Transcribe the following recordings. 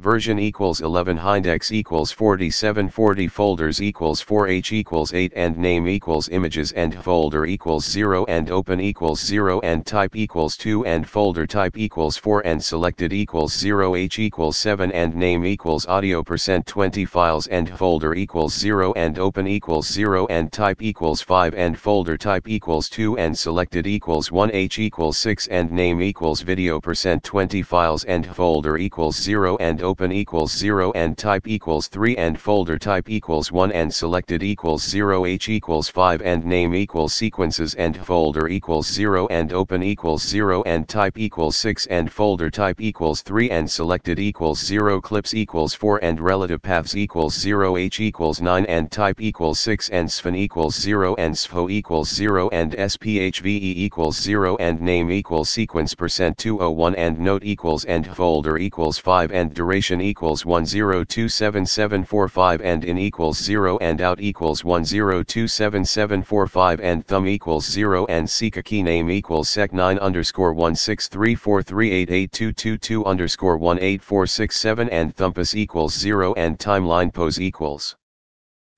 version equals 11 hindex equals 47 40 folders equals 4h equals 8 and name equals images and folder equals 0 and open equals 0 and type equals 2 and folder type equals 4 and selected equals 0 h equals 7 and name equals audio percent 20 files and folder equals 0 and open equals 0 and type equals 5 and folder type equals 2 and selected equals 1 h equals 6 and name equals video percent 20 files and folder equals 0 and open equals 0 and type equals 3 and folder type equals 1 and selected equals 0 h equals 5 and name equals sequences and folder equals 0 and open equals 0 and type equals 6 and folder type equals 3 and selected equals 0 clips equals 4 and relative paths equals 0 h equals 9 and type equals 6 and sfn equals 0 and sfo equals 0 and sphve equals 0 and name equals sequence percent 201 and note equals and folder equals 5 and duration duration equals 10277745 and in equals 0 and out equals 10277745 and thumb equals 0 and Sika key name equals sec9 underscore 16343882222 underscore 18467 and thumpus equals 0 and timeline pose equals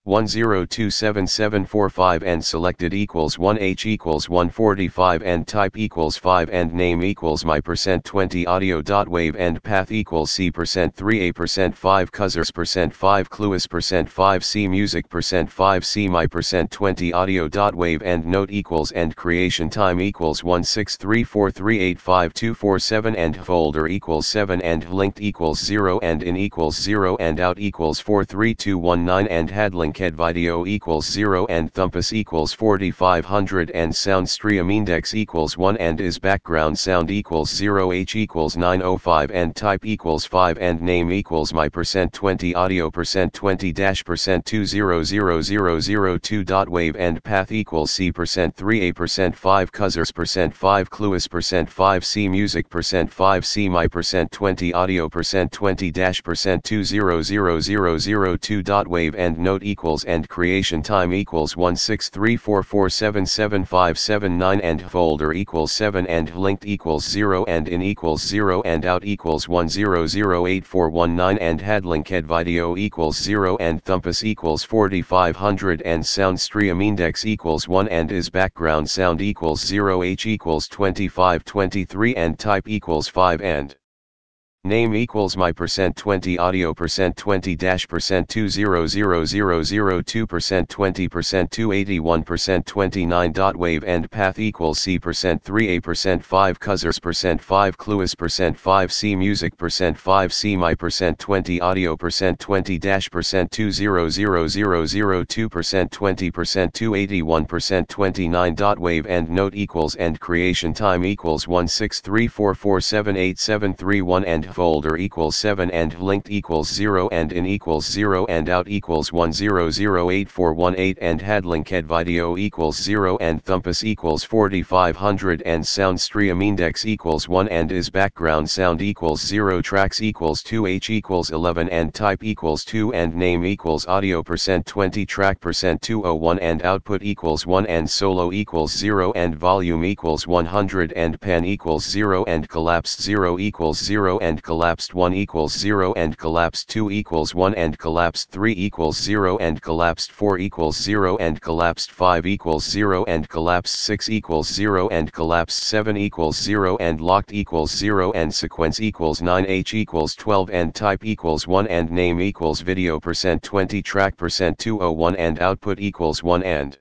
10277745 and selected equals 1h equals 145 and type equals 5 and name equals my percent 20 audio dot wave and path equals c percent 3 a percent 5 cuzzers percent 5 clues percent 5 c music percent 5 c my percent 20 audio dot wave and note equals and creation time equals 16343852247 and folder equals 7 and linked equals 0 and in equals 0 and out equals 43219 and had link head video equals 0 and thumpus equals 4500 and sound stream index equals 1 and is background sound equals 0 h equals 905 and type equals 5 and name equals my percent 20 audio percent 20 dash percent 200002 dot wave and path equals c percent 3 a percent 5 cuzzers percent 5 clues percent 5 c music percent 5 c my percent 20 audio percent 20 dash percent 200002 dot wave and note equals equals and creation time equals 16344775579 and folder equals 7 and linked equals 0 and in equals 0 and out equals 10084119 and had link video equals 0 and thumpus equals 4500 and sound stream index equals 1 and is background sound equals 0 h equals 2523 and type equals 5 and Name equals my percent 20 audio percent 20 dash percent 200002 percent 20 percent 281 percent 29 dot wave and path equals c percent 3 a percent 5 cuzzers percent 5 clues percent 5 c music percent 5 c my percent 20 audio percent 20 dash percent 200002 percent 20 percent 281 percent 29 dot wave and note equals and creation time equals 163447871 and folder equals 7 and linked equals 0 and in equals 0 and out equals 10084118 and had link head video equals 0 and thumpus equals 4500 and sound stream index equals 1 and is background sound equals 0 tracks equals 2 h equals 11 and type equals 2 and name equals audio percent 20 track percent 201 and output equals 1 and solo equals 0 and volume equals 100 and pan equals 0 and collapsed 0 equals 0 and collapsed 1 equals 0 and collapsed 2 equals 1 and collapsed 3 equals 0 and collapsed 4 equals 0 and collapsed 5 equals 0 and collapsed 6 equals 0 and collapsed 7 equals 0 and locked equals 0 and sequence equals 9 h equals 12 and type equals 1 and name equals video percent 20 track percent 201 and output equals 1 and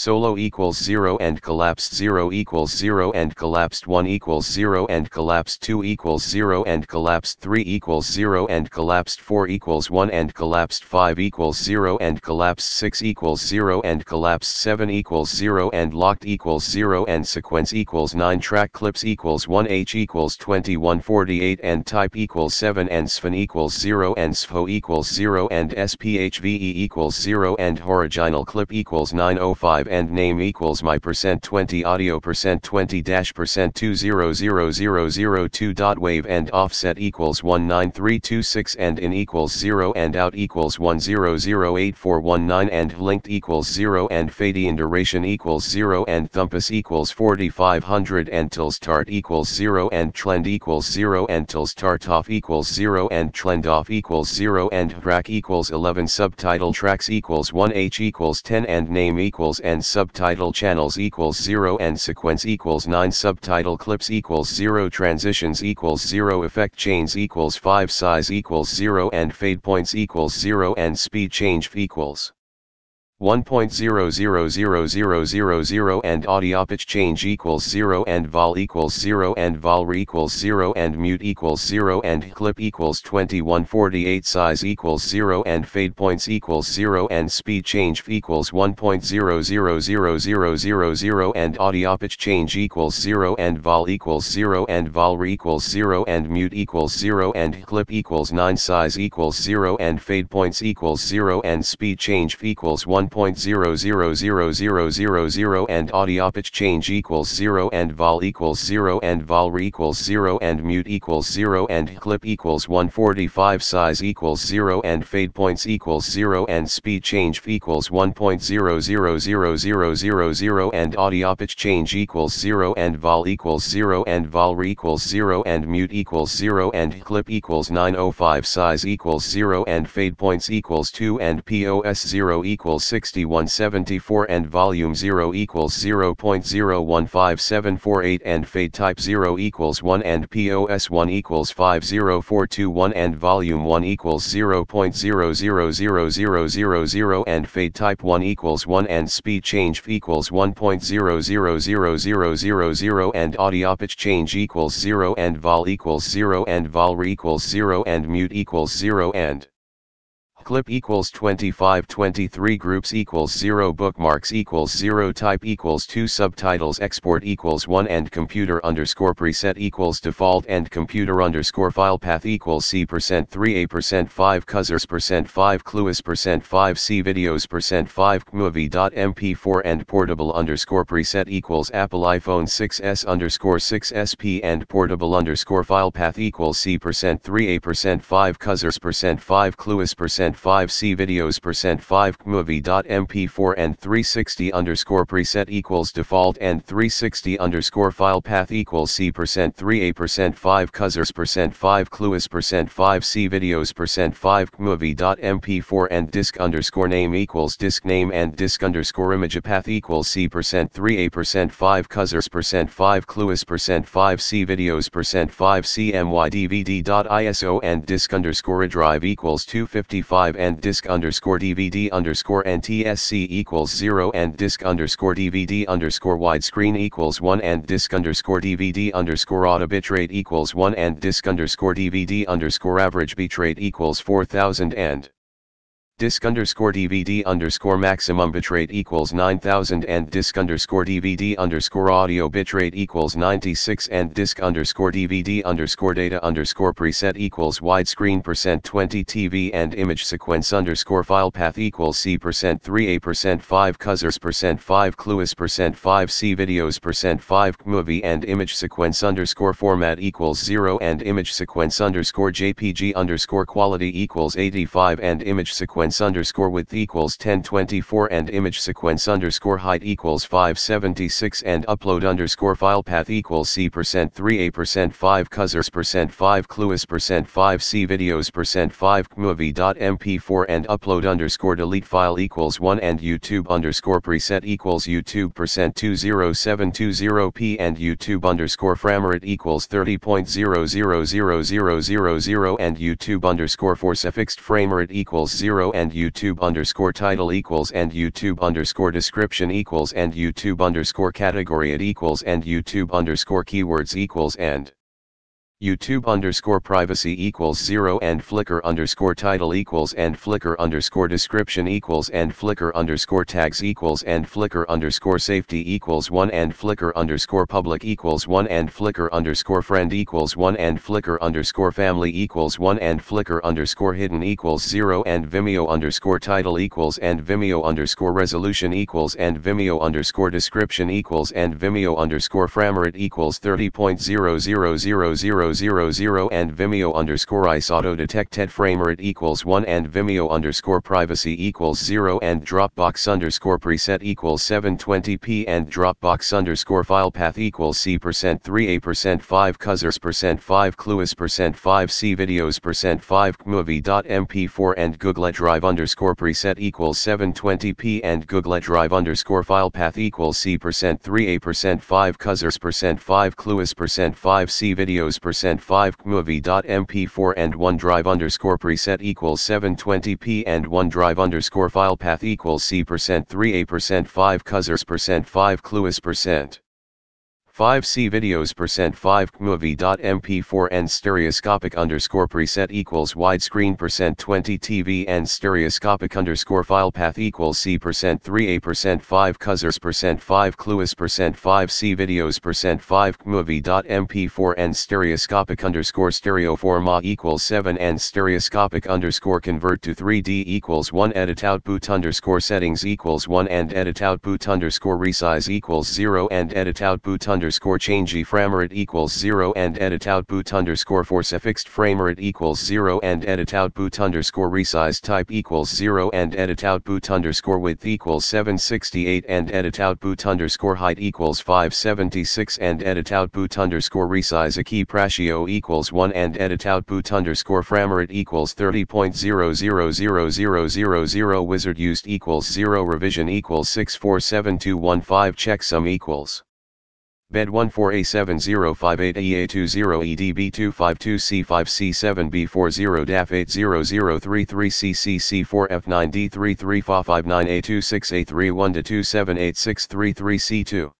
Solo equals 0 and collapsed 0 equals 0 and collapsed 1 equals 0 and collapsed 2 equals 0 and collapsed 3 equals 0 and collapsed 4 equals 1 and collapsed 5 equals 0 and collapsed 6 equals 0 and collapsed 7 equals 0 and locked equals 0 and sequence equals 9 track clips equals 1 h equals 2148 and type equals 7 and sfn equals 0 and sfo equals 0 and sphve equals 0 and horizontal clip equals 905 and name equals my percent 20 audio percent 20 dash percent 200002 dot wave and offset equals 19326 and in equals 0 and out equals 100841 and linked equals 0 and fade in duration equals 0 and thumpus equals 4500 and till start equals 0 and trend equals 0 and till start off equals 0 and trend off equals 0 and track equals 11 subtitle tracks equals 1 h equals 10 and name equals and subtitle channels equals 0 and sequence equals 9 subtitle clips equals 0 transitions equals 0 effect chains equals 5 size equals 0 and fade points equals 0 and speed change equals 1.000000 and audio pitch change equals 0 and vol equals 0 and vol equals 0 and mute equals 0 and clip equals 2148 size equals 0 and fade points equals 0 and speed change equals 1.000000 and audio pitch change equals 0 and vol equals 0 and vol equals 0 and mute equals 0 and clip equals 9 size equals 0 and fade points equals 0 and speed change equals 1 1.000000 and audio pitch change equals 0 and vol equals 0 and vol equals 0 and mute equals 0 and clip equals 145 size equals 0 and fade points equals 0 and speed change equals 1.000000 and audio pitch change equals 0 and vol equals 0 and vol equals 0 and mute equals 0 and clip equals 905 size equals 0 and fade points equals 2 and POS 0 equals 6 6174 and volume 0 equals 0.015748 and fade type 0 equals 1 and POS 1 equals 50421 and volume 1 equals 0.000000 and fade type 1 equals 1 and speed change equals 1.000000 and audio pitch change equals 0 and vol equals 0 and vol equals 0 and mute equals 0 and clip equals 25 23 groups equals 0 bookmarks equals 0 type equals 2 subtitles export equals 1 and computer underscore preset equals default and computer underscore file path equals c percent 3 a percent 5 cusers percent 5 clues percent 5 c videos percent 5 movie dot mp4 and portable underscore preset equals apple iphone 6s underscore 6 sp and portable underscore file path equals c percent 3 a percent 5 cusers percent 5 clues percent 5 C videos percent 5 movie.mp4 and 360 underscore preset equals default and 360 underscore file path equals C percent 3 A percent 5 cusers percent 5 clues percent 5 C videos percent 5 movie.mp4 and disk underscore name equals disk name and disk underscore image path equals C percent 3 A percent 5 cusers percent 5 clues percent 5 C videos percent 5 CMY DVD.ISO and disk underscore drive equals 255 5 and disk underscore DVD underscore NTSC equals 0 and disk underscore DVD underscore widescreen equals 1 and disk underscore DVD underscore auto bitrate equals 1 and disk underscore DVD underscore average bitrate equals 4000 and disk underscore DVD underscore maximum bitrate equals 9000 and disk underscore DVD underscore audio bitrate equals 96 and disk underscore DVD underscore data underscore preset equals widescreen percent 20 TV and image sequence underscore file path equals C percent 3 A percent 5 cusers percent 5 clues percent 5 C videos percent 5 movie and image sequence underscore format equals 0 and image sequence underscore JPG underscore quality equals 85 and image sequence sequence underscore width equals 1024 and image sequence underscore height equals 576 and upload underscore file path equals c percent 3 a percent 5 cusers percent 5 clues percent 5 c videos percent 5 movie dot mp4 and upload underscore delete file equals 1 and youtube underscore preset equals youtube percent 20720p and youtube underscore framerate equals 30.000000 and youtube underscore force fixed framerate equals 0 and YouTube underscore title equals and YouTube underscore description equals and YouTube underscore category it equals and YouTube underscore keywords equals and YouTube underscore privacy equals 0 and Flickr underscore title equals and Flickr underscore description equals and Flickr underscore tags equals and Flickr underscore safety equals 1 and Flickr underscore public equals 1 and Flickr underscore friend equals 1 and Flickr underscore family equals 1 and Flickr underscore hidden equals 0 and Vimeo underscore title equals and Vimeo underscore resolution equals and Vimeo underscore description equals and Vimeo underscore framerate equals 30.0000 000 and Vimeo underscore ICE auto detected framerate equals 1 and Vimeo underscore privacy equals 0 and Dropbox underscore preset equals 720p and Dropbox underscore file path equals C percent 3A percent 5 Cuzzers percent 5 Cluis percent 5 C videos percent 5 Movie.mp4 and Google Drive underscore preset equals 720p and Google Drive underscore file path equals C percent 3A percent 5 Cuzzers percent 5 Cluis percent 5 C videos percent 5 movie.mp4 and OneDrive underscore preset equals 720p and OneDrive underscore file path equals C percent 3a percent 5 Cuzzers percent 5 Cluis percent 5c videos percent 5 movie.mp4 and stereoscopic underscore preset equals widescreen percent 20 TV and stereoscopic underscore file path equals C percent 3a percent 5 Cuzzers percent 5 Cluis percent 5c videos percent 5 movie.mp4 and stereoscopic underscore stereo forma equals 7 and stereoscopic underscore convert to 3D equals 1 edit output underscore settings equals 1 and edit output underscore resize equals 0 and edit output underscore underscore change framerate equals 0 and edit output underscore force fixed framerate equals 0 and edit output underscore resize type equals 0 and edit output underscore width equals 768 and edit output underscore height equals 576 and edit output underscore resize a key ratio equals 1 and edit output underscore framerate equals 30.000000 wizard used equals 0 revision equals 647215 checksum equals Bed 14A7058EA20EDB252C5C7B40 DAF 80033CCC4F9D33Fa59A26A31 2786333C2